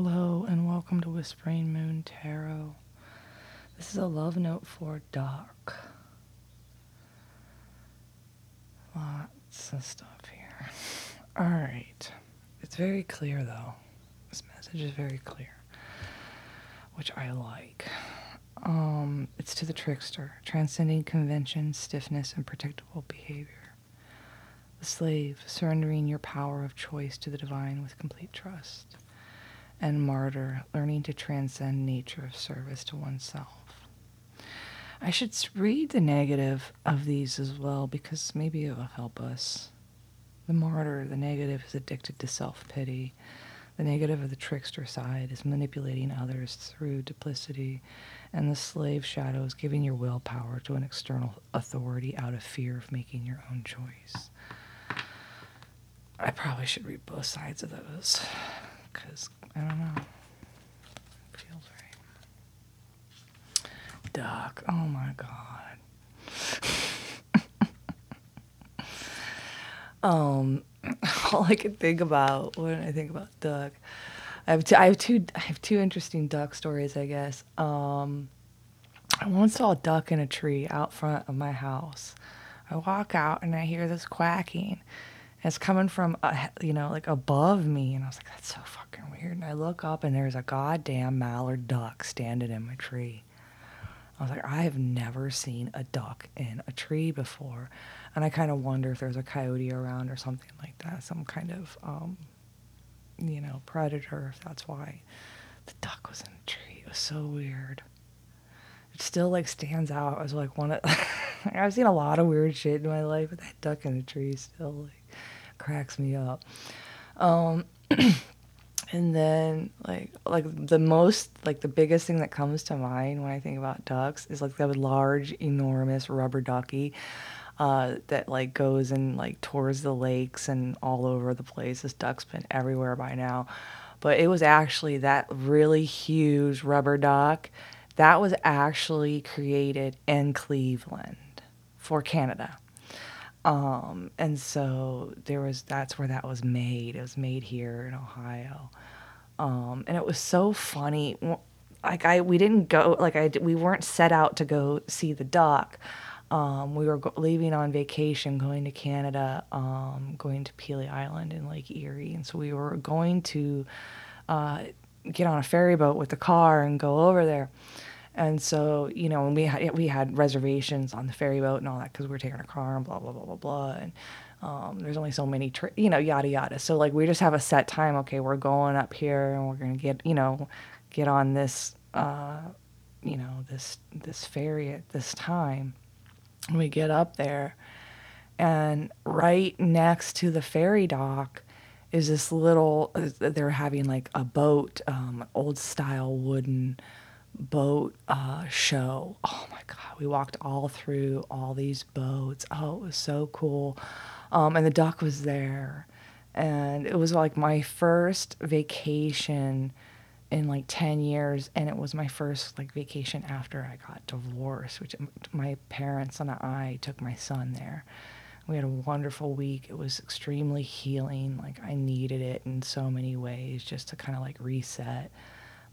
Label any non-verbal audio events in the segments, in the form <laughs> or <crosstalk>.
Hello and welcome to Whispering Moon Tarot. This is a love note for Doc. Lots of stuff here. Alright. It's very clear though. This message is very clear, which I like. Um, it's to the trickster, transcending convention, stiffness, and predictable behavior. The slave, surrendering your power of choice to the divine with complete trust. And martyr, learning to transcend nature of service to oneself. I should read the negative of these as well because maybe it will help us. The martyr, the negative, is addicted to self pity. The negative of the trickster side is manipulating others through duplicity. And the slave shadow is giving your willpower to an external authority out of fear of making your own choice. I probably should read both sides of those because I don't know. Feels right. Doc, oh my god. <laughs> um, <laughs> all I can think about when I think about duck, I have two. I have two. I have two interesting duck stories. I guess. Um, I once saw a duck in a tree out front of my house. I walk out and I hear this quacking it's coming from, uh, you know, like above me. And I was like, that's so fucking weird. And I look up and there's a goddamn mallard duck standing in my tree. I was like, I have never seen a duck in a tree before. And I kind of wonder if there's a coyote around or something like that, some kind of, um, you know, predator, if that's why the duck was in a tree. It was so weird. It still like stands out as like one of, <laughs> I've seen a lot of weird shit in my life, but that duck in a tree still like, cracks me up. Um, <clears throat> and then like like the most like the biggest thing that comes to mind when I think about ducks is like that large, enormous rubber ducky. Uh, that like goes and like tours the lakes and all over the place. This duck's been everywhere by now, but it was actually that really huge rubber duck that was actually created in Cleveland for Canada. Um, and so there was that's where that was made. It was made here in Ohio. Um, and it was so funny. Like I, we didn't go. Like I, we weren't set out to go see the duck. Um, we were go- leaving on vacation, going to Canada, um, going to Pelee Island in Lake Erie, and so we were going to uh, get on a ferry boat with the car and go over there. And so, you know, we had we had reservations on the ferry boat and all that because we were taking a car and blah blah blah blah blah. And um, there's only so many, tri- you know, yada yada. So like we just have a set time. Okay, we're going up here and we're gonna get, you know, get on this, uh, you know, this this ferry at this time. And we get up there, and right next to the ferry dock is this little. Uh, they're having like a boat, um, old style wooden boat uh, show. Oh my God, we walked all through all these boats. Oh, it was so cool. Um, and the duck was there. And it was like my first vacation in like 10 years. And it was my first like vacation after I got divorced, which my parents and I took my son there. We had a wonderful week. It was extremely healing. Like I needed it in so many ways just to kind of like reset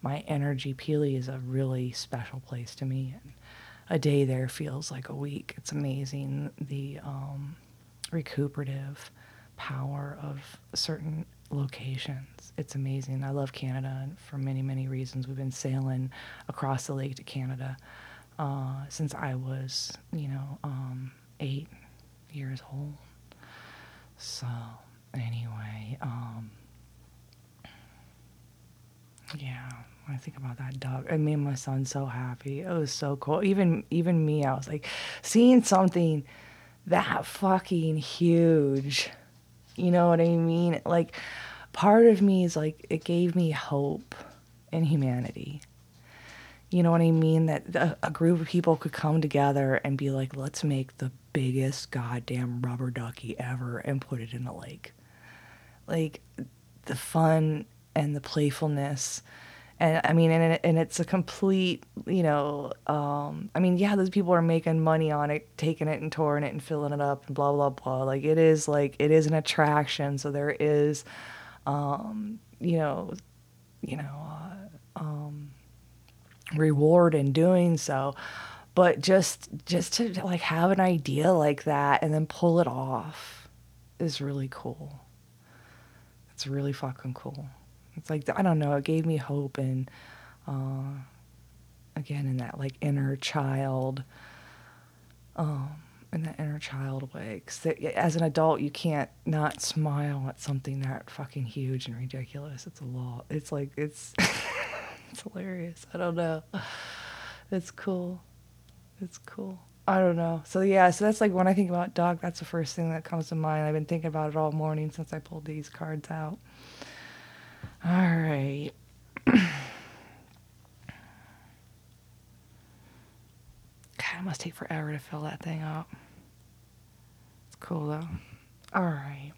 my energy. Pelee is a really special place to me. And a day there feels like a week. It's amazing the um, recuperative power of certain locations. It's amazing. I love Canada for many, many reasons. We've been sailing across the lake to Canada uh, since I was, you know, um, eight years old. So, anyway, um, yeah, when I think about that dog, it made my son so happy. It was so cool. Even even me, I was like, seeing something that fucking huge. You know what I mean? Like, part of me is like, it gave me hope in humanity. You know what I mean? That a, a group of people could come together and be like, let's make the biggest goddamn rubber ducky ever and put it in a lake. Like, the fun and the playfulness and I mean, and, and it's a complete, you know, um, I mean, yeah, those people are making money on it, taking it and touring it and filling it up and blah blah blah. Like it is like it is an attraction, so there is, um, you know, you know, uh, um, reward in doing so. But just just to like have an idea like that and then pull it off is really cool. It's really fucking cool. It's like I don't know. It gave me hope and uh, again in that like inner child, um, in that inner child way. Cause as an adult, you can't not smile at something that fucking huge and ridiculous. It's a law. It's like it's <laughs> it's hilarious. I don't know. It's cool. It's cool. I don't know. So yeah, so that's like when I think about dog, that's the first thing that comes to mind. I've been thinking about it all morning since I pulled these cards out. All right. <clears throat> God, it must take forever to fill that thing up. It's cool though. All right.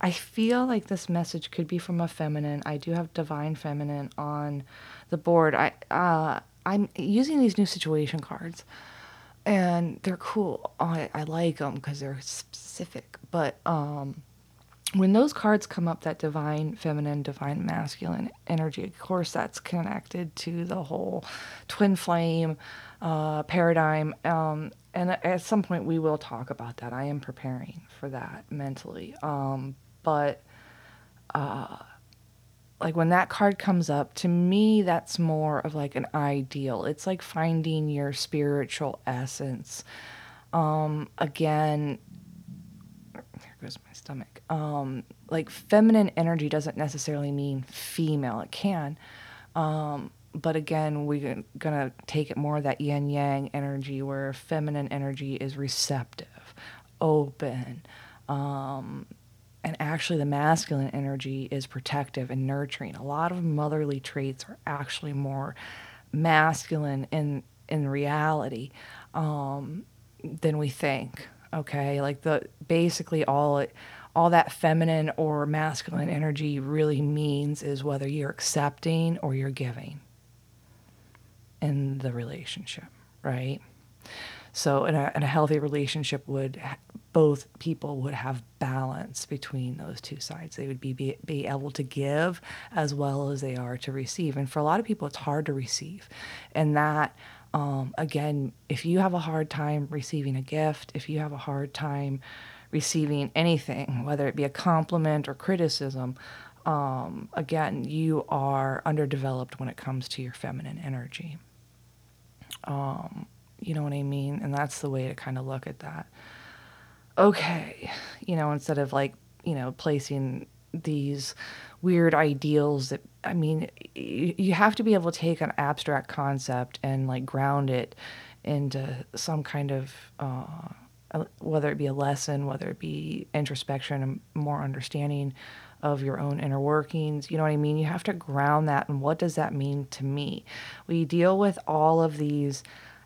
I feel like this message could be from a feminine. I do have divine feminine on the board. I uh, I'm using these new situation cards and they're cool. I, I like them because they're specific. But um, when those cards come up, that divine feminine, divine masculine energy, of course, that's connected to the whole twin flame uh, paradigm. Um, and at some point, we will talk about that. I am preparing for that mentally. Um, but uh, like when that card comes up, to me, that's more of like an ideal. It's like finding your spiritual essence. Um, again, stomach. Um, like feminine energy doesn't necessarily mean female. It can. Um, but again, we're gonna take it more that yin yang energy, where feminine energy is receptive, open, um, and actually the masculine energy is protective and nurturing. A lot of motherly traits are actually more masculine in in reality um, than we think. Okay, like the basically all all that feminine or masculine energy really means is whether you're accepting or you're giving in the relationship, right? So in a, in a healthy relationship would both people would have balance between those two sides. They would be, be, be able to give as well as they are to receive. And for a lot of people, it's hard to receive. And that, um, again, if you have a hard time receiving a gift, if you have a hard time receiving anything, whether it be a compliment or criticism, um, again, you are underdeveloped when it comes to your feminine energy. Um, you know what I mean? And that's the way to kind of look at that okay, you know, instead of like, you know, placing these weird ideals that, I mean, you have to be able to take an abstract concept and like ground it into some kind of, uh, whether it be a lesson, whether it be introspection and more understanding of your own inner workings. You know what I mean? You have to ground that and what does that mean to me? We deal with all of these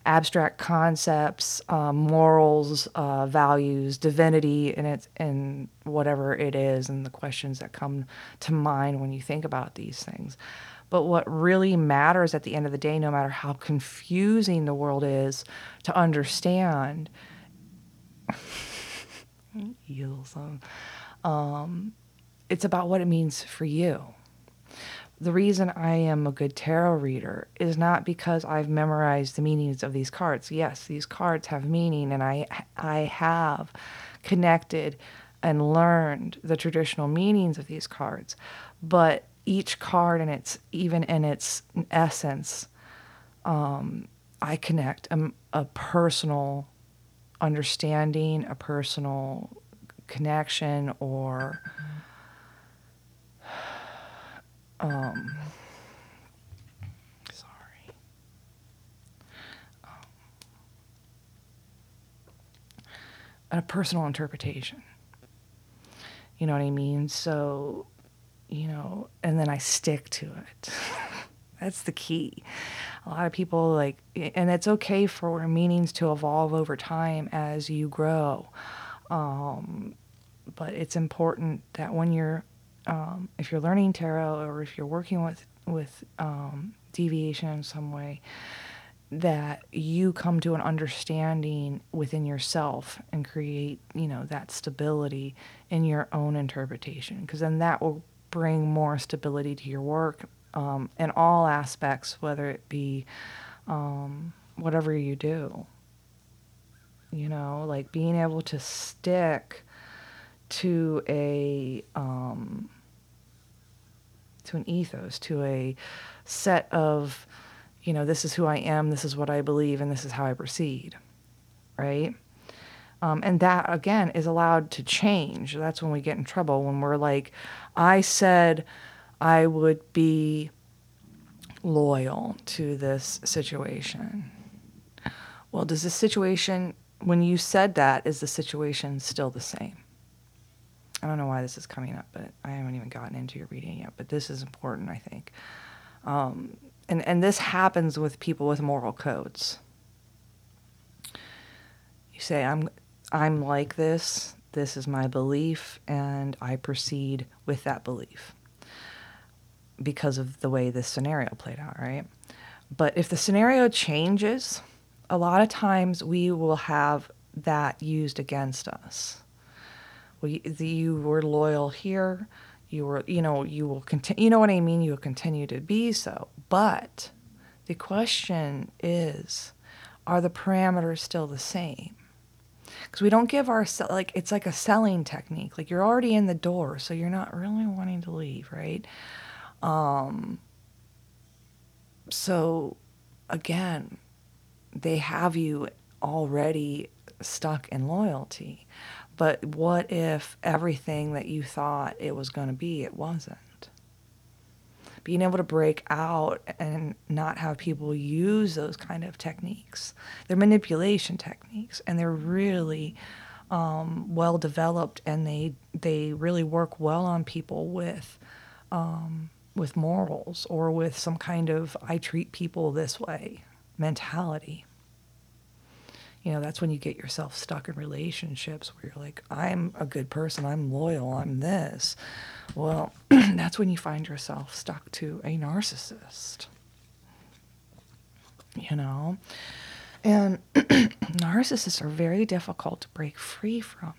abstract concepts, uh, morals, uh, values, divinity, and it's and whatever it is, and the questions that come to mind when you think about these things. But what really matters at the end of the day, no matter how confusing the world is to understand, <laughs> um, it's about what it means for you the reason I am a good tarot reader is not because I've memorized the meanings of these cards. Yes, these cards have meaning, and I I have connected and learned the traditional meanings of these cards. But each card and its even in its essence, um, I connect a, a personal understanding, a personal connection, or um, sorry. Um, a personal interpretation. You know what I mean? So, you know, and then I stick to it. <laughs> That's the key. A lot of people like, and it's okay for meanings to evolve over time as you grow. Um, but it's important that when you're um, if you're learning tarot or if you're working with with um, deviation in some way, that you come to an understanding within yourself and create, you know, that stability in your own interpretation, because then that will bring more stability to your work um, in all aspects, whether it be um, whatever you do. You know, like being able to stick to a um, to an ethos, to a set of, you know, this is who I am, this is what I believe, and this is how I proceed, right? Um, and that again is allowed to change. That's when we get in trouble when we're like, I said I would be loyal to this situation. Well, does the situation, when you said that, is the situation still the same? I don't know why this is coming up, but I haven't even gotten into your reading yet. But this is important, I think. Um, and, and this happens with people with moral codes. You say, I'm, I'm like this, this is my belief, and I proceed with that belief because of the way this scenario played out, right? But if the scenario changes, a lot of times we will have that used against us. We, you were loyal here, you were, you know, you will continue, you know what I mean? You will continue to be so. But the question is, are the parameters still the same? Because we don't give our, like, it's like a selling technique. Like, you're already in the door, so you're not really wanting to leave, right? Um, so, again, they have you already stuck in loyalty. But what if everything that you thought it was going to be, it wasn't? Being able to break out and not have people use those kind of techniques. They're manipulation techniques, and they're really um, well developed, and they they really work well on people with um, with morals or with some kind of I treat people this way mentality you know, that's when you get yourself stuck in relationships where you're like, I'm a good person, I'm loyal, I'm this. Well, <clears throat> that's when you find yourself stuck to a narcissist. You know? And <clears throat> narcissists are very difficult to break free from.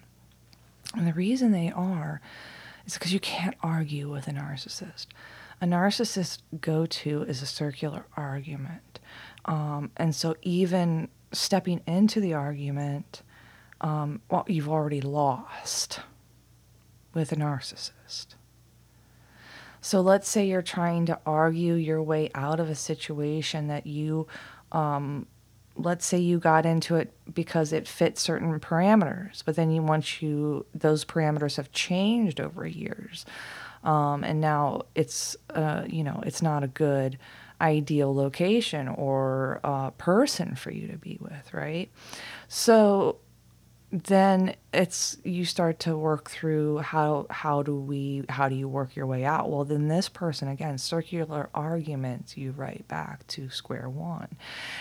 And the reason they are is because you can't argue with a narcissist. A narcissist go to is a circular argument. Um, and so even stepping into the argument, um, well, you've already lost with a narcissist. So let's say you're trying to argue your way out of a situation that you, um, let's say you got into it because it fit certain parameters, but then you once you those parameters have changed over years, um, and now it's uh, you know it's not a good ideal location or uh, person for you to be with, right? So then it's you start to work through how how do we how do you work your way out? Well then this person again circular arguments you right back to square one.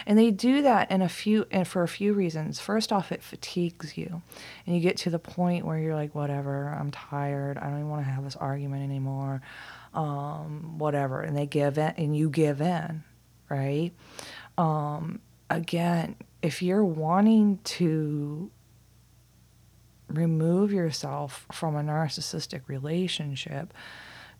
And they do that in a few and for a few reasons. First off it fatigues you. And you get to the point where you're like whatever i'm tired. I don't even want to have this argument anymore. Um, whatever, and they give in, and you give in, right? Um, again, if you're wanting to remove yourself from a narcissistic relationship,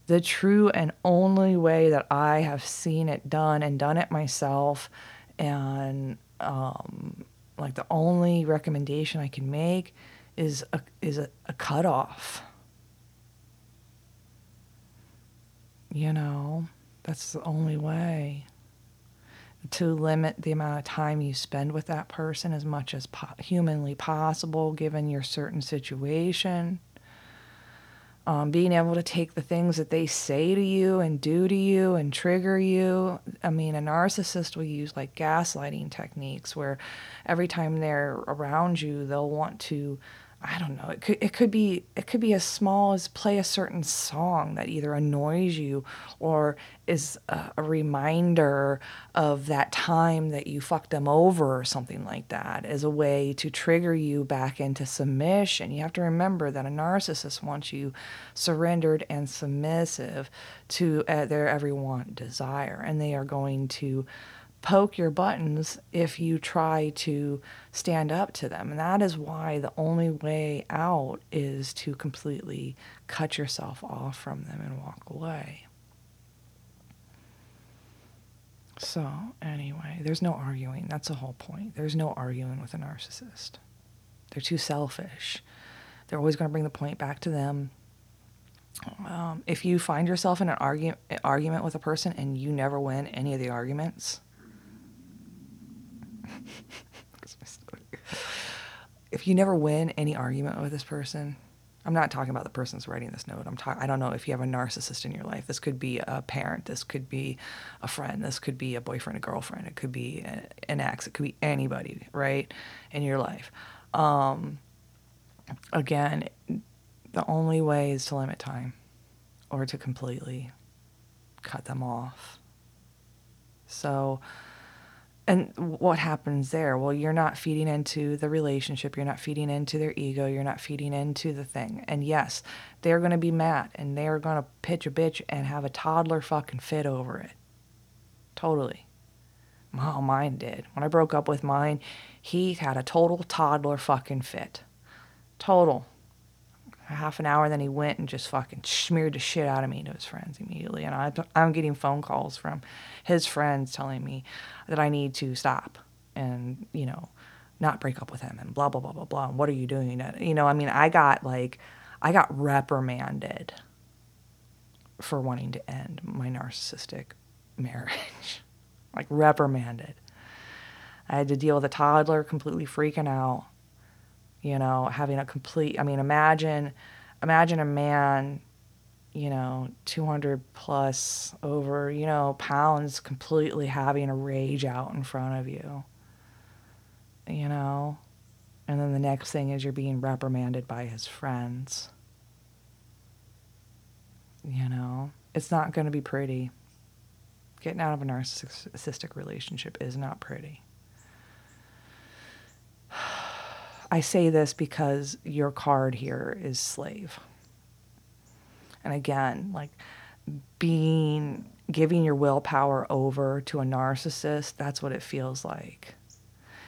the true and only way that I have seen it done and done it myself, and um, like the only recommendation I can make is a, is a, a cutoff. You know, that's the only way to limit the amount of time you spend with that person as much as po- humanly possible given your certain situation. Um, being able to take the things that they say to you and do to you and trigger you. I mean, a narcissist will use like gaslighting techniques where every time they're around you, they'll want to I don't know. It could it could be it could be as small as play a certain song that either annoys you or is a, a, reminder of that time that you fucked them over or something like that as a way to trigger you back into submission. You have to remember that a narcissist wants you surrendered and submissive to uh, their every want desire, and they are going to poke your buttons if you try to stand up to them. And that is why the only way out is to completely cut yourself off from them and walk away. So, anyway, there's no arguing. That's the whole point. There's no arguing with a narcissist. They're too selfish. They're always going to bring the point back to them. Um, if you find yourself in an argue, argument with a person and you never win any of the arguments, if you never win any argument with this person, I'm not talking about the person that's writing this note. I'm talking. I don't know if you have a narcissist in your life. This could be a parent. This could be a friend. This could be a boyfriend, a girlfriend. It could be a, an ex. It could be anybody, right, in your life. Um, again, the only way is to limit time, or to completely cut them off. So and what happens there? Well, you're not feeding into the relationship. You're not feeding into their ego. You're not feeding into the thing. And yes, they're going to be mad and they're going to pitch a bitch and have a toddler fucking fit over it. Totally. Oh, mine did. When I broke up with mine, he had a total toddler fucking fit. Total half an hour, then he went and just fucking smeared the shit out of me to his friends immediately. And I, I'm getting phone calls from his friends telling me that I need to stop and, you know, not break up with him and blah, blah, blah, blah, blah. And what are you doing? You know, I mean, I got like, I got reprimanded for wanting to end my narcissistic marriage. <laughs> like, reprimanded. I had to deal with a toddler completely freaking out you know, having a complete, I mean, imagine, imagine a man, you know, 200 plus over, you know, pounds completely having a rage out in front of you, you know, and then the next thing is you're being reprimanded by his friends. You know, it's not going to be pretty. Getting out of a narcissistic relationship is not pretty. I say this because your card here is slave. And again, like being giving your willpower over to a narcissist, that's what it feels like.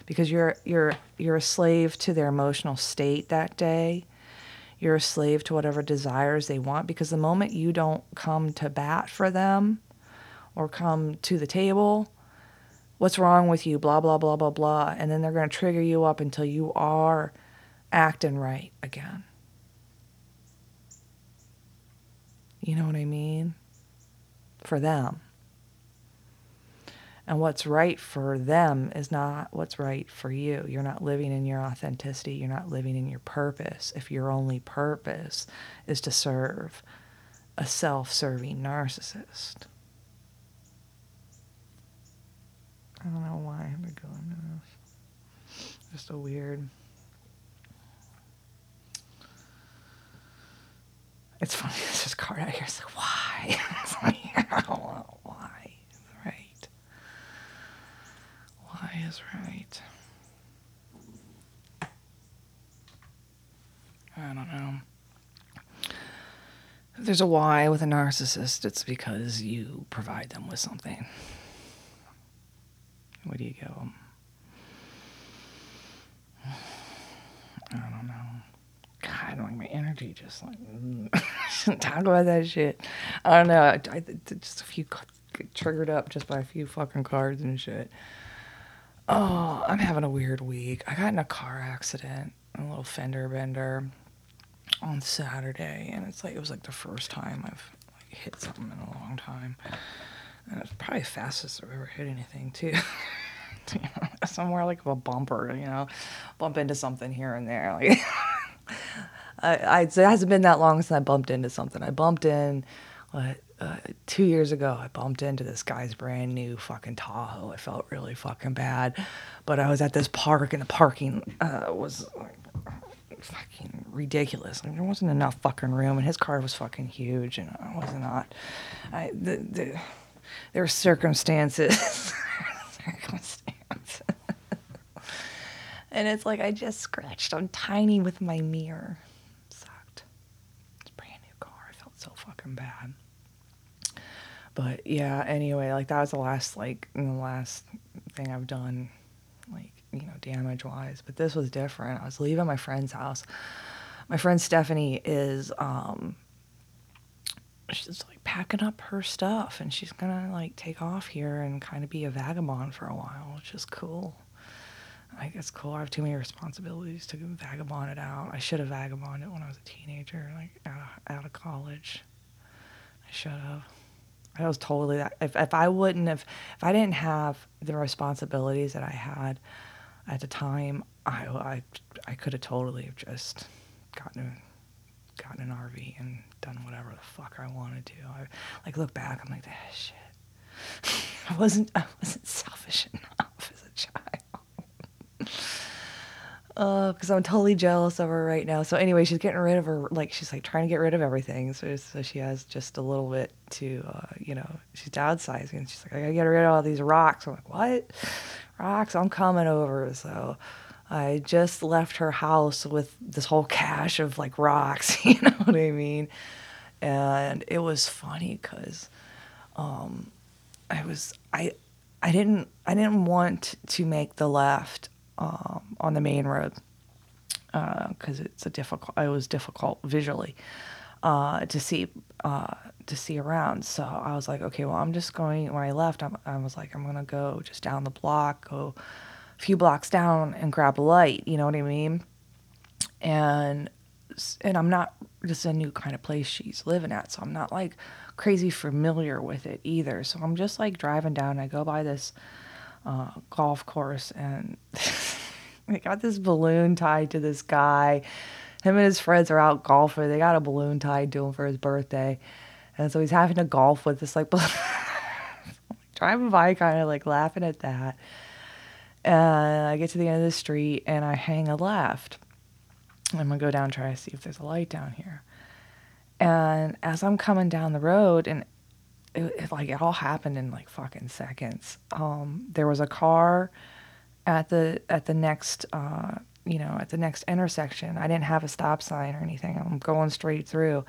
Because you're you're you're a slave to their emotional state that day. You're a slave to whatever desires they want because the moment you don't come to bat for them or come to the table, what's wrong with you, blah, blah, blah, blah, blah. And then they're going to trigger you up until you are acting right again. You know what I mean? For them. And what's right for them is not what's right for you. You're not living in your authenticity. You're not living in your purpose if your only purpose is to serve a self serving narcissist. I don't know why I'm going to this. Just a weird. It's funny. <laughs> This card out here. It's like, why? <laughs> it's like, <laughs> why is right. Why is right? I don't know. If there's a why with a narcissist, it's because you provide them with something. Where do you go? Um, I don't know. God, like my energy just like shouldn't <laughs> talk about that shit. I don't know. I, I, just a few triggered up just by a few fucking cards and shit. Oh, I'm having a weird week. I got in a car accident, a little fender bender, on Saturday, and it's like it was like the first time I've like hit something in a long time. And it's probably fastest I've ever hit anything too. <laughs> somewhere <laughs> like a bumper, you know, bump into something here and there. Like, <laughs> I, I, it hasn't been that long since I bumped into something. I bumped in, uh, two years ago, I bumped into this guy's brand new fucking Tahoe. I felt really fucking bad, but I was at this park and the parking uh, was like fucking ridiculous. There wasn't enough fucking room, and his car was fucking huge, and I was not. I the, the there were circumstances, <laughs> circumstances, and it's like I just scratched on tiny with my mirror. It sucked. It's a brand new car. I felt so fucking bad. But yeah, anyway, like that was the last like the last thing I've done, like you know, damage wise. But this was different. I was leaving my friend's house. My friend Stephanie is um, she's like packing up her stuff and she's gonna like take off here and kind of be a vagabond for a while, which is cool. Like guess cool. I have too many responsibilities to vagabond it out. I should have vagabonded it when I was a teenager, like out of, out of college. I should have. I was totally that. If if I wouldn't have, if I didn't have the responsibilities that I had at the time, I I, I could have totally have just gotten gotten an RV and done whatever the fuck I wanted to. I like look back, I'm like, ah, shit. <laughs> I wasn't I wasn't selfish enough as a child. <laughs> Uh, because I'm totally jealous of her right now. So anyway, she's getting rid of her, like she's like trying to get rid of everything. So, so she has just a little bit to, uh, you know, she's downsizing. She's like, I gotta get rid of all these rocks. I'm like, what? Rocks? I'm coming over. So I just left her house with this whole cache of like rocks, <laughs> you know what I mean? And it was funny because um, I was I I didn't I didn't want to make the left um, on the main road because uh, it's a difficult it was difficult visually uh, to see uh, to see around. So I was like, okay, well I'm just going. When I left, I'm, I was like, I'm gonna go just down the block, go few blocks down and grab a light, you know what I mean? And and I'm not just a new kind of place she's living at, so I'm not like crazy familiar with it either. So I'm just like driving down. I go by this uh, golf course, and <laughs> they got this balloon tied to this guy. Him and his friends are out golfing. They got a balloon tied to him for his birthday, and so he's having to golf with this like <laughs> driving by, kind of like laughing at that. And I get to the end of the street and I hang a left. I'm gonna go down and try to see if there's a light down here. And as I'm coming down the road, and it, it like it all happened in like fucking seconds. Um, there was a car at the at the next uh, you know at the next intersection. I didn't have a stop sign or anything. I'm going straight through,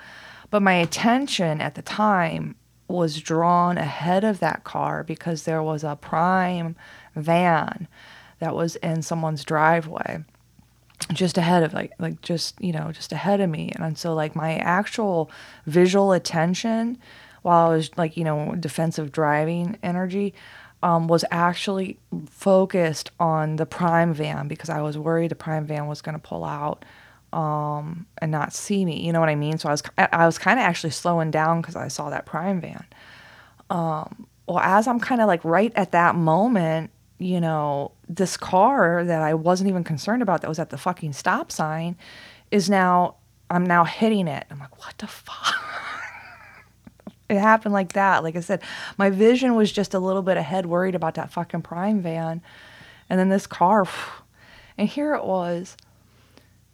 but my attention at the time was drawn ahead of that car because there was a prime van that was in someone's driveway just ahead of like like just you know just ahead of me and so like my actual visual attention while I was like you know defensive driving energy um, was actually focused on the prime van because I was worried the prime van was going to pull out um, and not see me. You know what I mean? So I was I was kind of actually slowing down because I saw that prime van. Um, well, as I'm kind of like right at that moment, you know, this car that I wasn't even concerned about that was at the fucking stop sign is now I'm now hitting it. I'm like, what the fuck? <laughs> it happened like that. Like I said, my vision was just a little bit ahead, worried about that fucking prime van, and then this car, <sighs> and here it was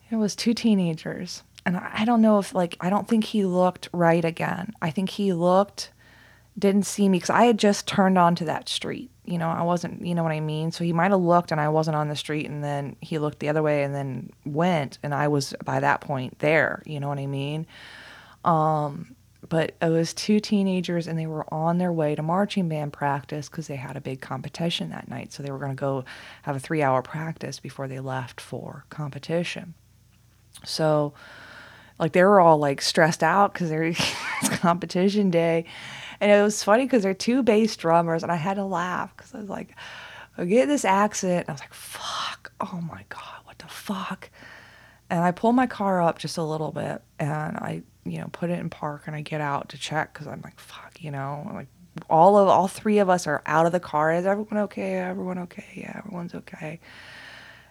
it was two teenagers. And I don't know if, like, I don't think he looked right again. I think he looked, didn't see me because I had just turned onto that street. You know, I wasn't, you know what I mean? So he might have looked and I wasn't on the street and then he looked the other way and then went and I was by that point there. You know what I mean? Um, but it was two teenagers and they were on their way to marching band practice because they had a big competition that night. So they were going to go have a three hour practice before they left for competition. So, like, they were all like stressed out because <laughs> it's competition day. And it was funny because they're two bass drummers, and I had to laugh because I was like, I get this accent. And I was like, fuck, oh my God, what the fuck? And I pull my car up just a little bit and I, you know, put it in park and I get out to check because I'm like, fuck, you know, like all of all three of us are out of the car. Is everyone okay? Everyone okay? Yeah, everyone's okay.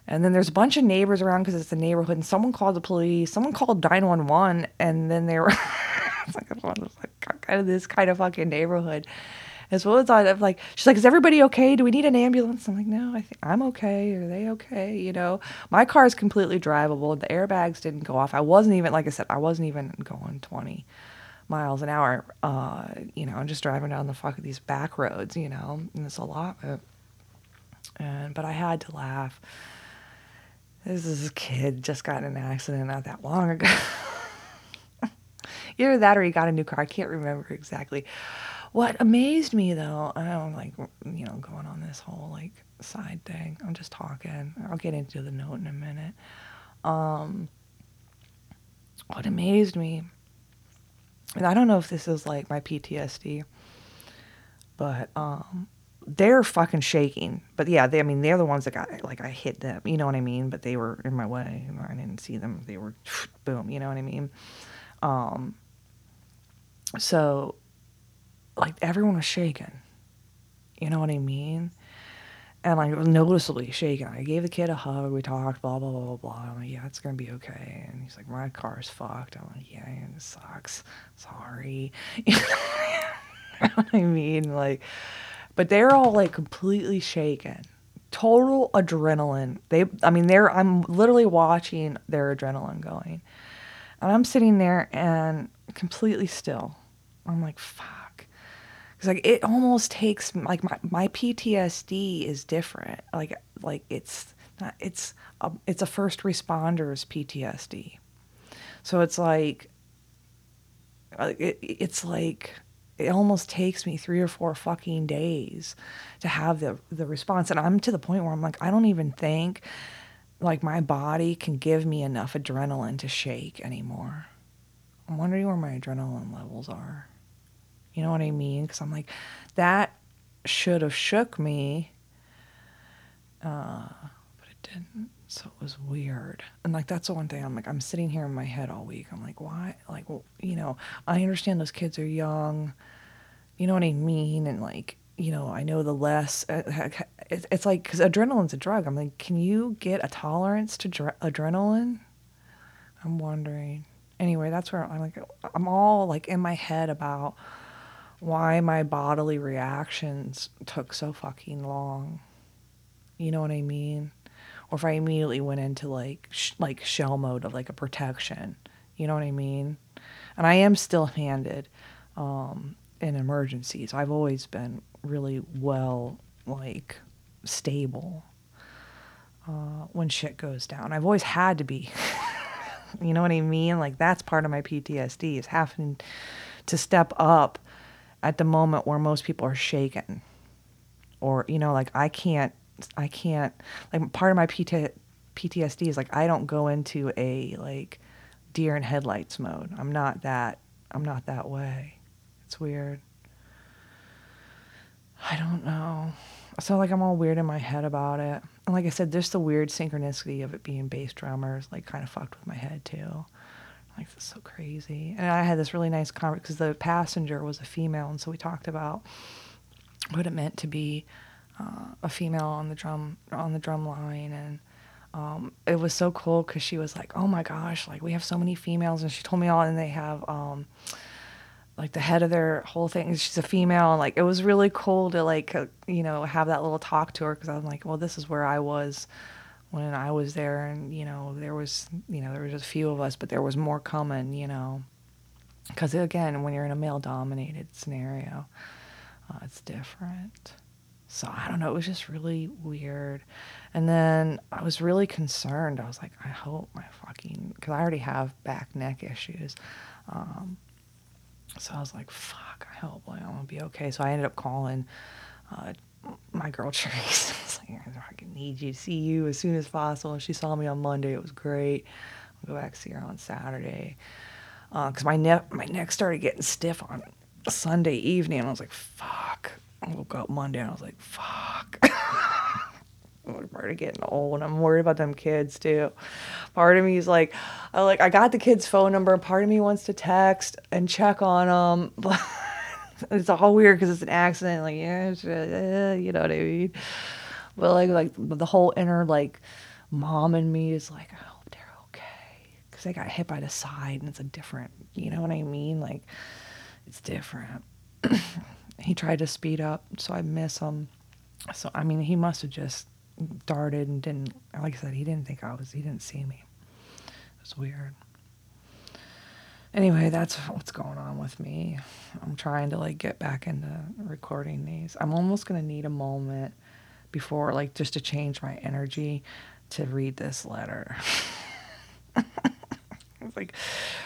And then there's a bunch of neighbors around because it's a neighborhood. And someone called the police. Someone called 911. And then they were, <laughs> like, it's like kind of this kind of fucking neighborhood. As well as I, am like, she's like, is everybody okay? Do we need an ambulance? I'm like, no, I think I'm okay. Are they okay? You know, my car is completely drivable. The airbags didn't go off. I wasn't even, like I said, I wasn't even going 20 miles an hour. Uh, you know, I'm just driving down the fuck these back roads, you know, in this allotment. And, but I had to laugh this is a kid just got in an accident not that long ago. <laughs> Either that or he got a new car. I can't remember exactly. What amazed me though, I don't like, you know, going on this whole like side thing. I'm just talking. I'll get into the note in a minute. Um, what amazed me and I don't know if this is like my PTSD, but um, they're fucking shaking. But yeah, they, I mean, they're the ones that got like I hit them. You know what I mean? But they were in my way, and I didn't see them. They were <sniffs> boom. You know what I mean? Um, so like everyone was shaking. You know what I mean? And like noticeably shaking. I gave the kid a hug. We talked. Blah blah blah blah blah. I'm like, yeah, it's gonna be okay. And he's like, my car's fucked. I'm like, yeah, it sucks. Sorry. <laughs> you know what I mean? Like, but they're all like completely shaken. Total adrenaline. They, I mean, they're. I'm literally watching their adrenaline going, and I'm sitting there and completely still. I'm like, fuck. Cause like it almost takes like my, my PTSD is different. Like like it's not it's a, it's a first responders PTSD. So it's like it, it's like it almost takes me three or four fucking days to have the the response and i'm to the point where i'm like i don't even think like my body can give me enough adrenaline to shake anymore i'm wondering where my adrenaline levels are you know what I mean? Because I'm like, that should have shook me, uh, but it didn't. So it was weird. And like, that's the one thing I'm like, I'm sitting here in my head all week. I'm like, why? Like, well, you know, I understand those kids are young. You know what I mean? And like, you know, I know the less. Uh, it's like, because adrenaline's a drug. I'm like, can you get a tolerance to dr- adrenaline? I'm wondering. Anyway, that's where I'm like, I'm all like in my head about why my bodily reactions took so fucking long. You know what I mean? Or if I immediately went into like sh- like shell mode of like a protection. You know what I mean? And I am still handed um, in emergencies. I've always been really well like stable uh, when shit goes down. I've always had to be. <laughs> you know what I mean? Like that's part of my PTSD is having to step up at the moment where most people are shaken. Or you know like i can't i can't like part of my PT, ptsd is like i don't go into a like deer in headlights mode. I'm not that i'm not that way. It's weird. I don't know. So like i'm all weird in my head about it and like i said there's the weird synchronicity of it being bass drummers like kind of fucked with my head too like this is so crazy. And I had this really nice conversation because the passenger was a female, and so we talked about what it meant to be uh, a female on the drum on the drum line, and um, it was so cool because she was like, "Oh my gosh, like we have so many females," and she told me all, and they have. Um, like the head of their whole thing she's a female and like it was really cool to like uh, you know have that little talk to her because i'm like well this is where i was when I was there, and you know, there was, you know, there was just a few of us, but there was more coming, you know, because again, when you're in a male-dominated scenario, uh, it's different. So I don't know. It was just really weird, and then I was really concerned. I was like, I hope my fucking, because I already have back neck issues. Um, so I was like, fuck. I hope like, I'm gonna be okay. So I ended up calling uh, my girl <laughs> Trace I was like, I need you to see you as soon as possible. She saw me on Monday. It was great. I'll go back see her on Saturday. Because uh, my neck, my neck started getting stiff on Sunday evening. And I was like, fuck. I woke up Monday and I was like, fuck. <laughs> Part of getting old I'm worried about them kids too. Part of me is like, I like I got the kid's phone number. Part of me wants to text and check on them, but <laughs> it's all weird because it's an accident. Like, yeah, uh, you know what I mean. But like, like the whole inner like mom in me is like, I hope they're okay because they got hit by the side and it's a different. You know what I mean? Like, it's different. <clears throat> he tried to speed up, so I miss him. So I mean, he must have just darted and didn't. Like I said, he didn't think I was. He didn't see me. It's weird anyway, that's what's going on with me. I'm trying to like get back into recording these. I'm almost going to need a moment before like just to change my energy to read this letter. <laughs> it's like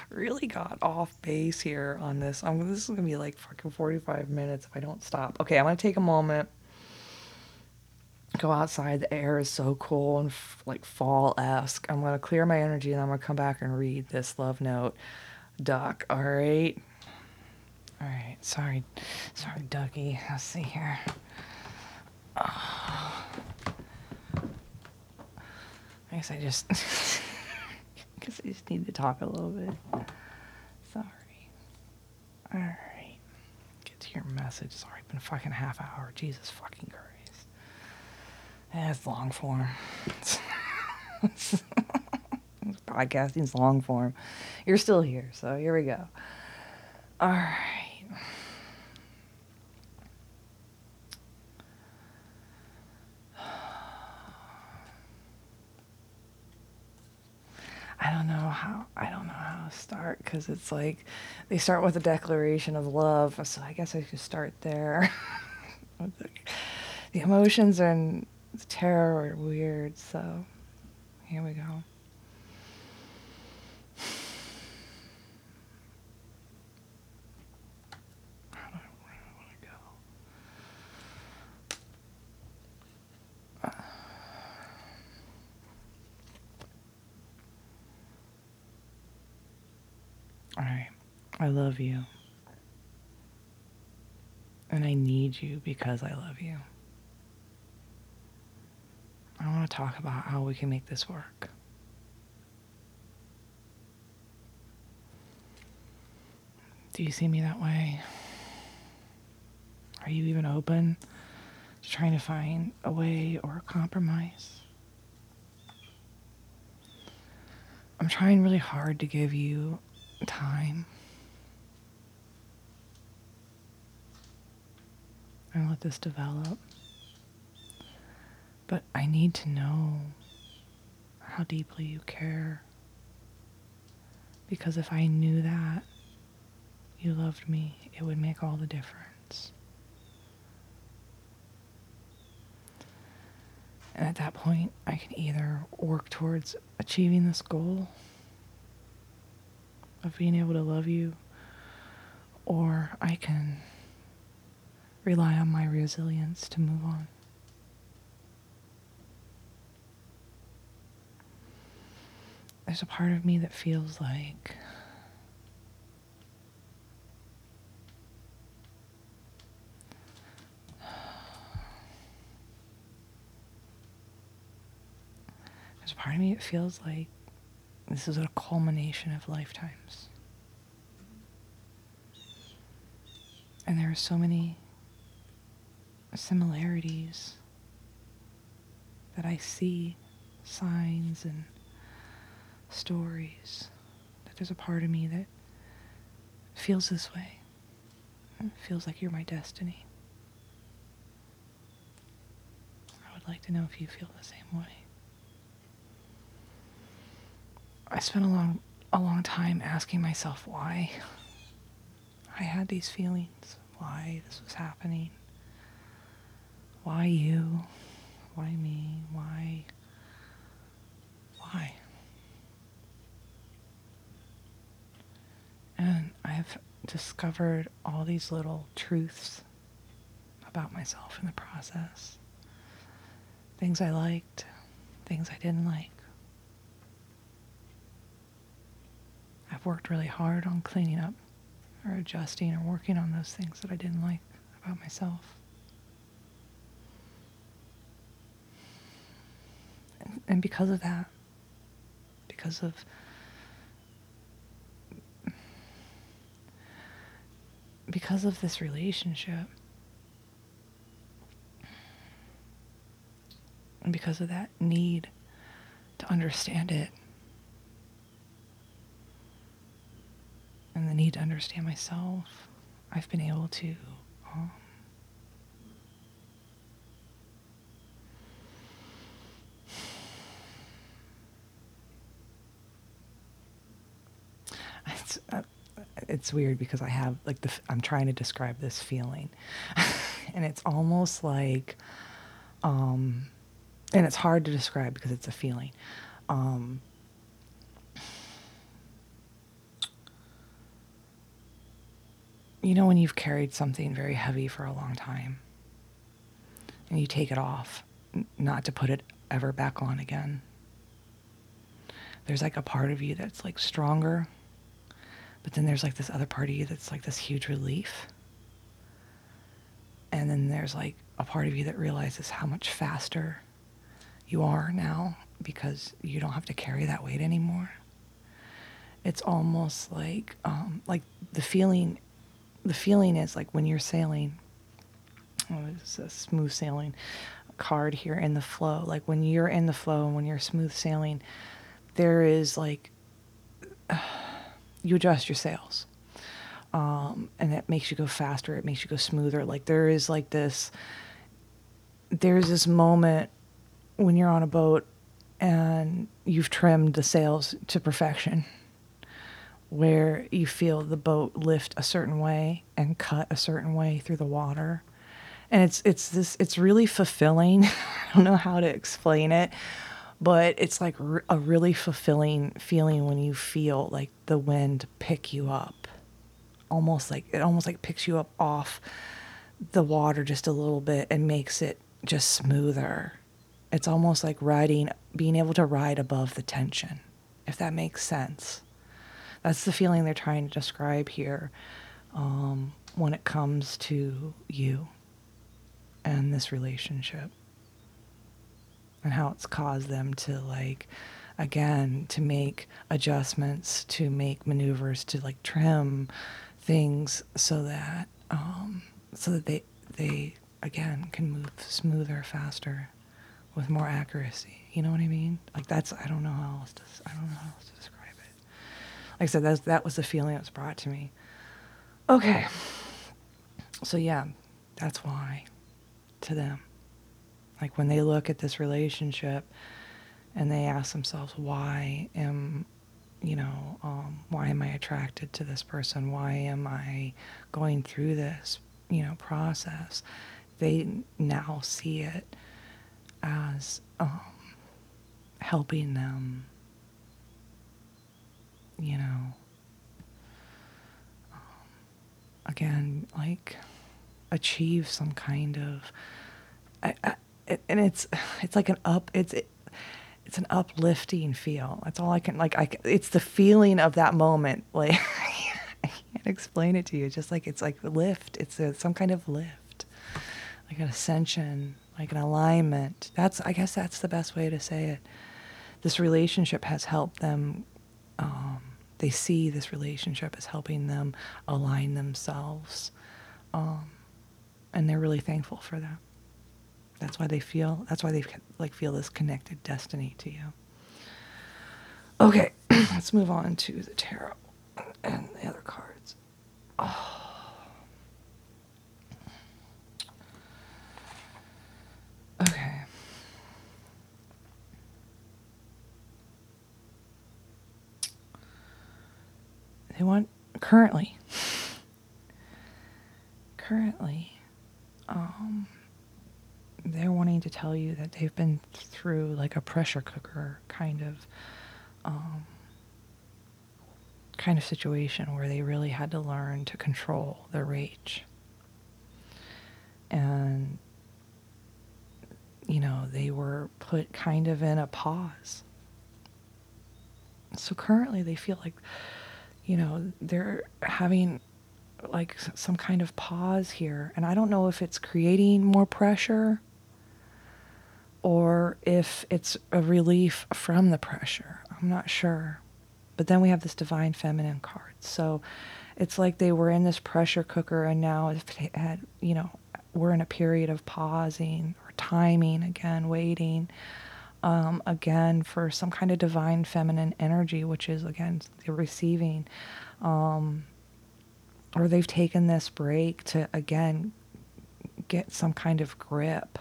really got off base here on this. I'm this is to be like fucking 45 minutes if I don't stop. Okay, I'm to take a moment go outside. The air is so cool and f- like fall esque. I'm gonna clear my energy and I'm gonna come back and read this love note Doc, all right? All right. Sorry. Sorry, Ducky. Let's see here. Oh. <sighs> I guess I just. I <laughs> guess I just need to talk a little bit. Sorry. All right. Get to your message. Sorry, been fucking half hour. Jesus fucking. Yeah, it's long form. Podcasting's long form. You're still here, so here we go. All right. I don't know how I don't know how to start because it's like they start with a declaration of love, so I guess I should start there. <laughs> the emotions and are weird, so here we go. All right. I love you. And I need you because I love you. I want to talk about how we can make this work. Do you see me that way? Are you even open to trying to find a way or a compromise? I'm trying really hard to give you time and let this develop. But I need to know how deeply you care. Because if I knew that you loved me, it would make all the difference. And at that point, I can either work towards achieving this goal of being able to love you, or I can rely on my resilience to move on. There's a part of me that feels like there's a part of me that feels like this is a culmination of lifetimes. And there are so many similarities that I see, signs and stories, that there's a part of me that feels this way. It feels like you're my destiny. I would like to know if you feel the same way. I spent a long a long time asking myself why I had these feelings, why this was happening. Why you? Why me? Why? Why? And I've discovered all these little truths about myself in the process. Things I liked, things I didn't like. I've worked really hard on cleaning up or adjusting or working on those things that I didn't like about myself. And, and because of that, because of because of this relationship. And because of that need to understand it. And the need to understand myself, I've been able to um, it's, uh, it's weird because I have like the I'm trying to describe this feeling, <laughs> and it's almost like, um, and it's hard to describe because it's a feeling. Um, you know when you've carried something very heavy for a long time and you take it off not to put it ever back on again there's like a part of you that's like stronger But then there's like this other part of you that's like this huge relief. And then there's like a part of you that realizes how much faster you are now because you don't have to carry that weight anymore. It's almost like um, like the feeling the feeling is like when you're sailing oh, it's a smooth sailing card here in the flow like when you're in the flow and when you're smooth sailing there is like uh, you adjust your sails um, and it makes you go faster it makes you go smoother. Like there is like this there's this moment when you're on a boat and you've trimmed the sails to perfection where you feel the boat lift a certain way and cut a certain way through the water. And it's it's this it's really fulfilling. <laughs> I don't know how to explain it but it's like a really fulfilling feeling when you feel like the wind pick you up. Almost like it almost like picks you up off the water just a little bit and makes it just smoother. It's almost like riding being able to ride above the tension if that makes sense. That's the feeling they're trying to describe here um, when it comes to you and this relationship and how it's caused them to like again to make adjustments to make maneuvers to like trim things so that um, so that they they again can move smoother faster with more accuracy. You know what i mean? Like that's i don't know how else to i don't know how else to describe it. Like i said that's, that was the feeling that was brought to me. Okay. So yeah that's why to them like when they look at this relationship and they ask themselves why am you know, um, why am I attracted to this person? Why am I going through this, you know, process? They now see it as um, helping them, you know, um, again, like achieve some kind of, I, I, and it's it's like an up. It's it, it's an uplifting feel. That's all I can like. I it's the feeling of that moment. <laughs> Like I can't explain it to you. It's just like it's like lift. It's a, some kind of lift, like an ascension, like an alignment. That's I guess that's the best way to say it. This relationship has helped them. Um, they see this relationship as helping them align themselves, um, and they're really thankful for that. That's why they feel. That's why they like feel this connected destiny to you. Okay, <clears throat> let's move on to the tarot and the other cards. Oh. Okay. They want currently. <laughs> Currently, um, they're wanting to tell you that they've been through like a pressure cooker kind of um, kind of situation where they really had to learn to control their rage. And you know they were put kind of in a pause. So currently they feel like you know they're having like some kind of pause here. And i don't know if it's creating more pressure or if it's a relief from the pressure. I'm not sure. But then we have this divine feminine card. So it's like they were in this pressure cooker and now if they had, you know, we're in a period of pausing or timing again, waiting um, again for some kind of divine feminine energy, which is again the receiving. Um, or they've taken this break to again get some kind of grip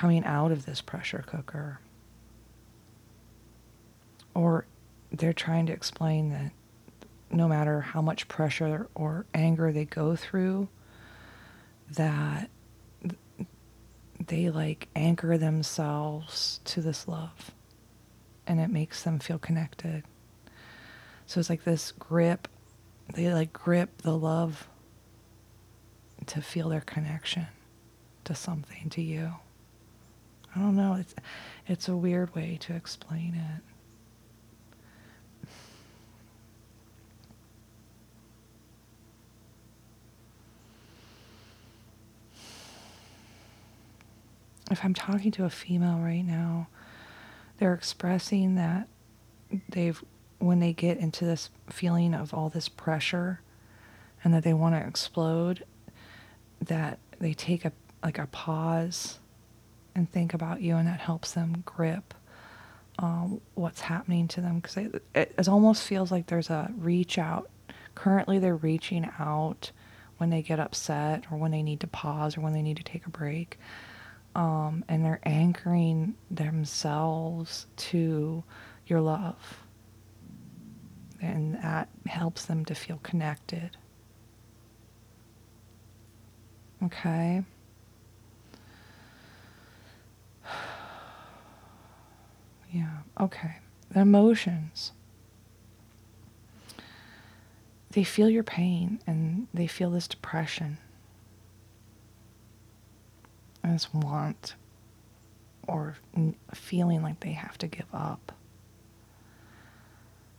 coming out of this pressure cooker. Or they're trying to explain that no matter how much pressure or anger they go through, that they like anchor themselves to this love and it makes them feel connected. So it's like this grip, they like grip the love to feel their connection to something, to you. I don't know. It's it's a weird way to explain it. If I'm talking to a female right now, they're expressing that they've when they get into this feeling of all this pressure and that they want to explode that they take a like a pause and think about you, and that helps them grip um, what's happening to them because it, it almost feels like there's a reach out. Currently, they're reaching out when they get upset or when they need to pause or when they need to take a break. Um, and they're anchoring themselves to your love. And that helps them to feel connected. Okay. Yeah, okay. The emotions. They feel your pain and they feel this depression and this want or feeling like they have to give up.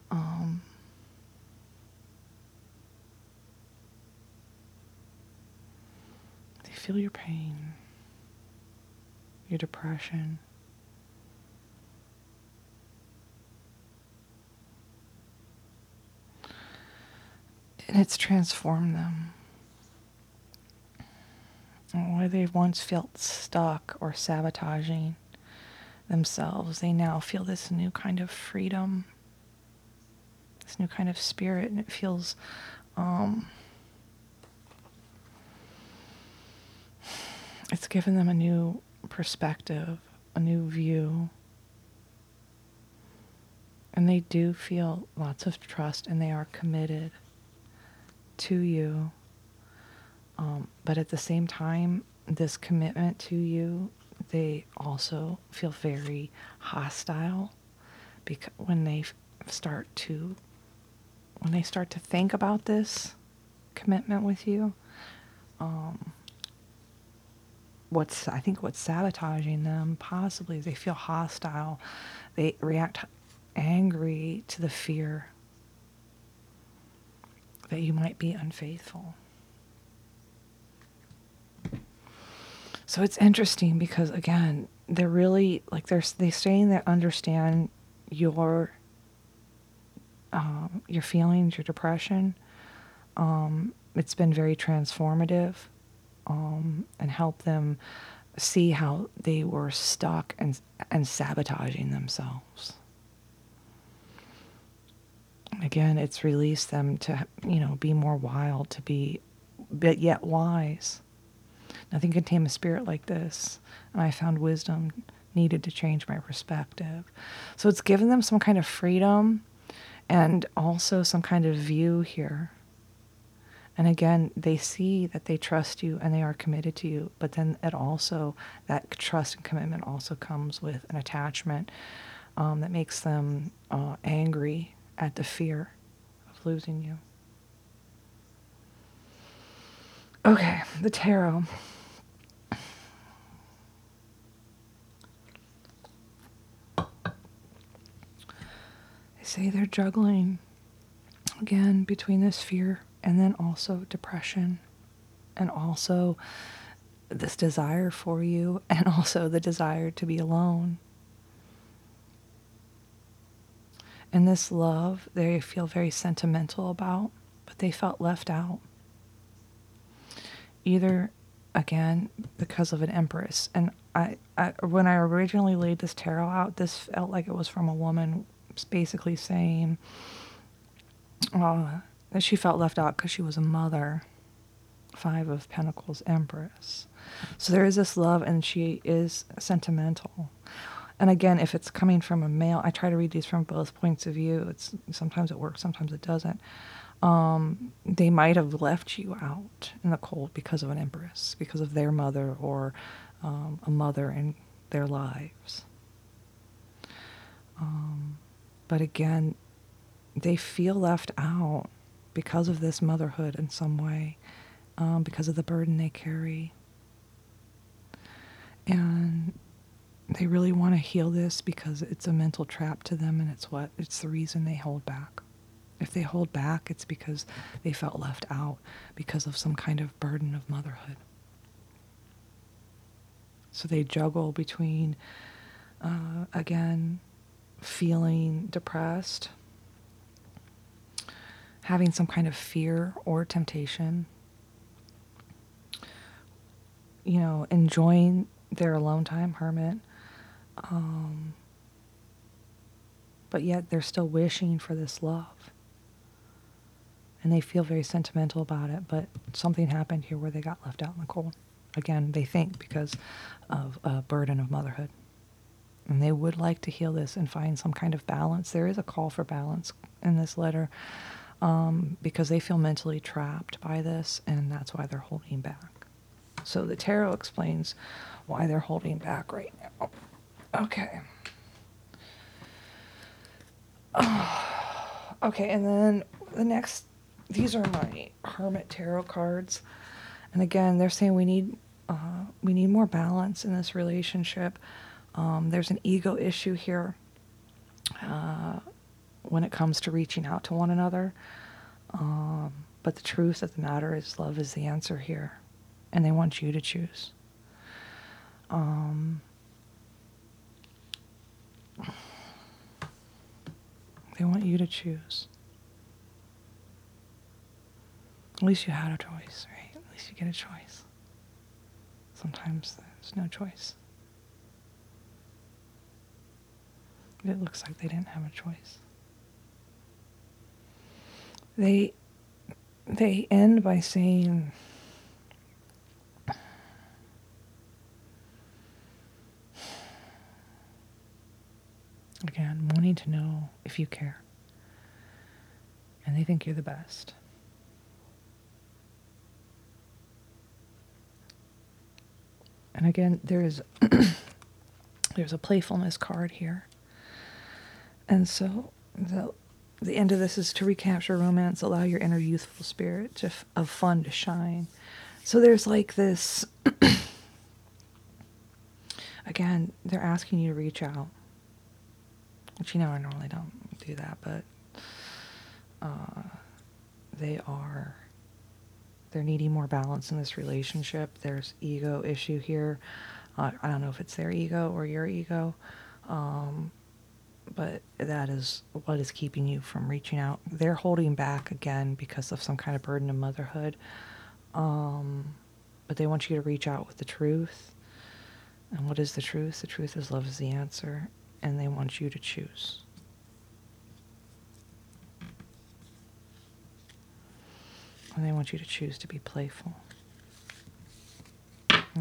Um, they feel your pain, your depression. And it's transformed them. Where they once felt stuck or sabotaging themselves, they now feel this new kind of freedom, this new kind of spirit, and it feels um, it's given them a new perspective, a new view. And they do feel lots of trust and they are committed to you. Um, but at the same time, this commitment to you, they also feel very hostile because when they start to when they start to think about this commitment with you, um, what's I think what's sabotaging them possibly they feel hostile. They react angry to the fear that you might be unfaithful. So it's interesting because again, they're really like they're they saying they understand your um, your feelings, your depression. Um, it's been very transformative um, and help them see how they were stuck and and sabotaging themselves again, it's released them to, you know, be more wild, to be, but yet wise. Nothing can tame a spirit like this. And I found wisdom needed to change my perspective. So it's given them some kind of freedom and also some kind of view here. And again, they see that they trust you and they are committed to you, but then it also, that trust and commitment also comes with an attachment um, that makes them uh, angry at the fear of losing you. Okay, the tarot. They say they're juggling again between this fear and then also depression and also this desire for you and <laughs> also the desire to be alone And this love they feel very sentimental about, but they felt left out. Either, again, because of an empress. And I, I when I originally laid this tarot out, this felt like it was from a woman basically saying uh, that she felt left out because she was a mother. Five of Pentacles, Empress. So there is this love, and she is sentimental. And again, if it's coming from a male, I try to read these from both points of view. It's sometimes it works, sometimes it doesn't. Um, they might have left you out in the cold because of an empress, because of their mother or um, a mother in their lives. Um, but again, they feel left out because of this motherhood in some way, um, because of the burden they carry. And they really want to heal this because it's a mental trap to them and it's what it's the reason they hold back. If they hold back, it's because they felt left out because of some kind of burden of motherhood. So they juggle between, uh, again, feeling depressed, having some kind of fear or temptation, you know, enjoying their alone time, hermit. Um, but yet they're still wishing for this love. And they feel very sentimental about it, but something happened here where they got left out in the cold. Again, they think because of a burden of motherhood. And they would like to heal this and find some kind of balance. There is a call for balance in this letter um, because they feel mentally trapped by this, and that's why they're holding back. So the tarot explains why they're holding back right now. Okay. <sighs> okay, and then the next, these are my Hermit Tarot cards. And again, they're saying we need uh, we need more balance in this relationship. Um, there's an ego issue here uh, when it comes to reaching out to one another. Um, but the truth of the matter is, love is the answer here, and they want you to choose. Um, they want you to choose. At least you had a choice, right? At least you get a choice. Sometimes there's no choice. It looks like they didn't have a choice. They they end by saying again wanting to know if you care. And they think you're the best. And again there's <clears throat> there's a playfulness card here. And so the the end of this is to recapture romance allow your inner youthful spirit to, of fun to shine. So there's like this <clears throat> again they're asking you to reach out which you know i normally don't do that but uh, they are they're needing more balance in this relationship. There's ego issue here. Uh, I don't know if it's their ego or your ego, um, but that is what is keeping you from reaching out. They're holding back again because of some kind of burden of motherhood, um, but they want you to reach out with the truth. And what is the truth? The truth is love is the answer, and they want you to choose. And they want you to choose to be playful.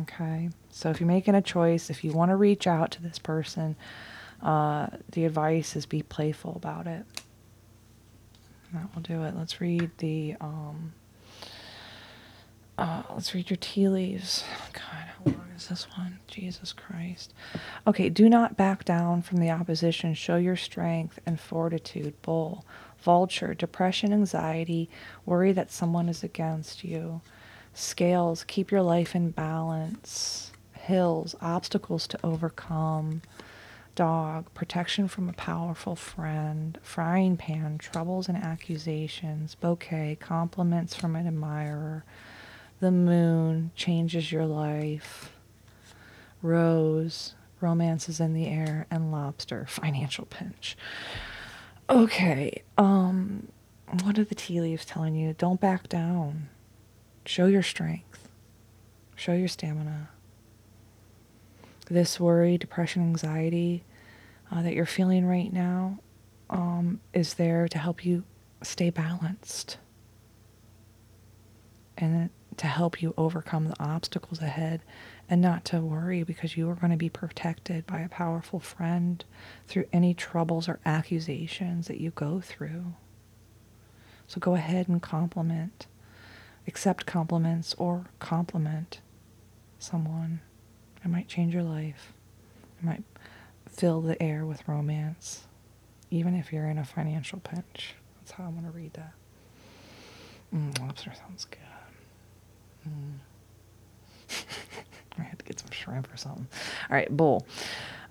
Okay, so if you're making a choice, if you want to reach out to this person, uh, the advice is be playful about it. That will do it. Let's read the. Um, uh, let's read your tea leaves. God, how long is this one? Jesus Christ. Okay, do not back down from the opposition. Show your strength and fortitude. Bull vulture, depression, anxiety, worry that someone is against you. Scales, keep your life in balance. Hills, obstacles to overcome. Dog, protection from a powerful friend. Frying pan, troubles and accusations. Bouquet, compliments from an admirer. The moon changes your life. Rose, romance is in the air. And lobster, financial pinch. Okay. Um, what are the tea leaves telling you? Don't back down. Show your strength. Show your stamina. This worry, depression, anxiety uh, that you're feeling right now um, is there to help you stay balanced and to help you overcome the obstacles ahead and not to worry because you are going to be protected by a powerful friend through any troubles or accusations that you go through. So go ahead and compliment, accept compliments, or compliment someone. It might change your life. It might fill the air with romance, even if you're in a financial pinch. That's how I'm going to read that. Mm, lobster sounds good. Mm. <laughs> I had to get some shrimp or something. All right, bull.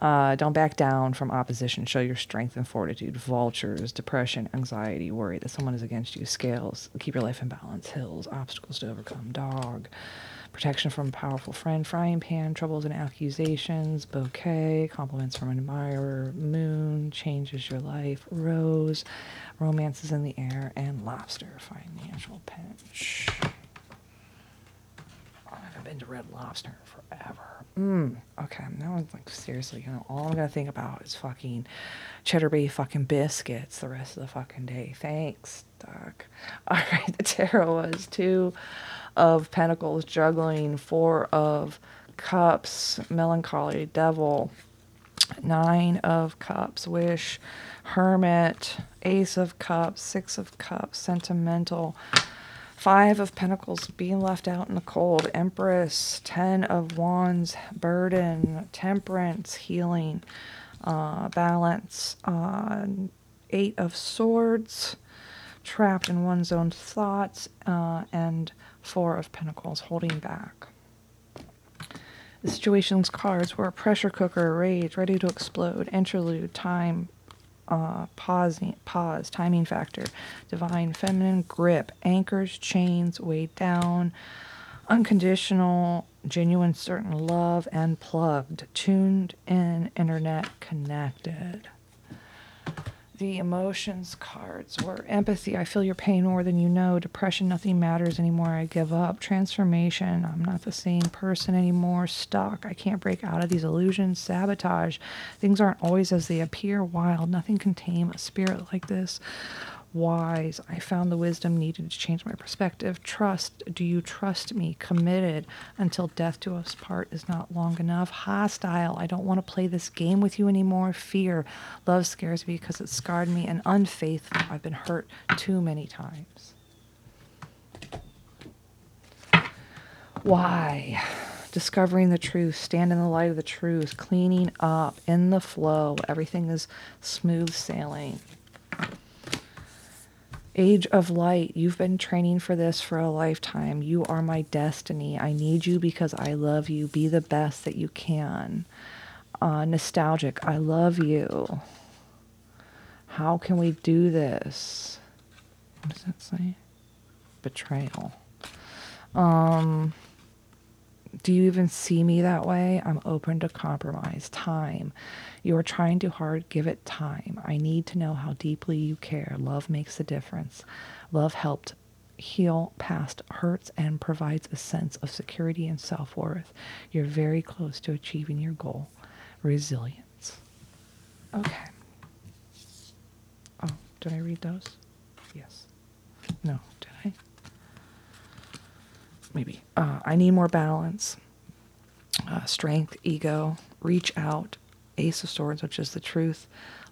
Uh, don't back down from opposition. Show your strength and fortitude. Vultures, depression, anxiety, worry that someone is against you. Scales, keep your life in balance. Hills, obstacles to overcome. Dog, protection from a powerful friend, frying pan, troubles and accusations, bouquet, compliments from an admirer, moon, changes your life, rose, romances in the air, and lobster, financial pinch. Haven't been to Red Lobster forever. Mm, okay, now I'm like seriously, you know, all I'm gonna think about is fucking cheddar bay fucking biscuits the rest of the fucking day. Thanks, Doc. <laughs> All right, the tarot was two of pentacles, juggling, four of cups, melancholy, devil, nine of cups, wish, hermit, ace of cups, six of cups, sentimental, five of pentacles, being left out in the cold, empress, ten of wands, burden, temperance, healing, uh, balance, uh, eight of swords, trapped in one's own thoughts, uh, and Four of Pentacles, holding back. The situation's cards were a pressure cooker, a rage, ready to explode, interlude, time, uh, pausing, pause, timing factor, divine feminine, grip, anchors, chains, weighed down, unconditional, genuine, certain love, and plugged, tuned in, internet connected the emotions cards were empathy. I feel your pain more than you know. Depression, nothing matters anymore. I give up. Transformation, I'm not the same person anymore. Stuck. I can't break out of these illusions. Sabotage. Things aren't always as they appear. Wild. Nothing can tame a spirit like this wise. I found the wisdom needed to change my perspective. Trust. Do you trust me? Committed until death to us part is not long enough. Hostile. I don't want to play this game with you anymore. Fear. Love scares me because it scarred me. And unfaithful. I've been hurt too many times. Why? Discovering the truth, stand in the light of the truth, cleaning up, in the flow. Everything is smooth sailing. Age of light, you've been training for this for a lifetime. You are my destiny. I need you because I love you. Be the best that you can. Uh, nostalgic, I love you. How can we do this? What does that say? Betrayal. Um, do you even see me that way? I'm open to compromise. Time. You are trying too hard. Give it time. I need to know how deeply you care. Love makes a difference. Love helped heal past hurts and provides a sense of security and self worth. You're very close to achieving your goal. Resilience. Okay. Oh, did I read those? Yes. No? Maybe uh, I need more balance, uh, strength, ego, reach out, Ace of Swords, which is the truth.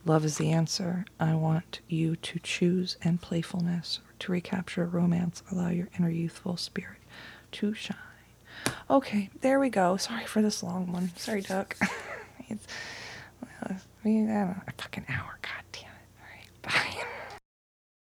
Love is the answer. I want you to choose and playfulness to recapture romance. Allow your inner youthful spirit to shine. Okay, there we go. Sorry for this long one. Sorry, Duck. <laughs> it's, well, a fucking hour. God damn it. All right, bye. <laughs>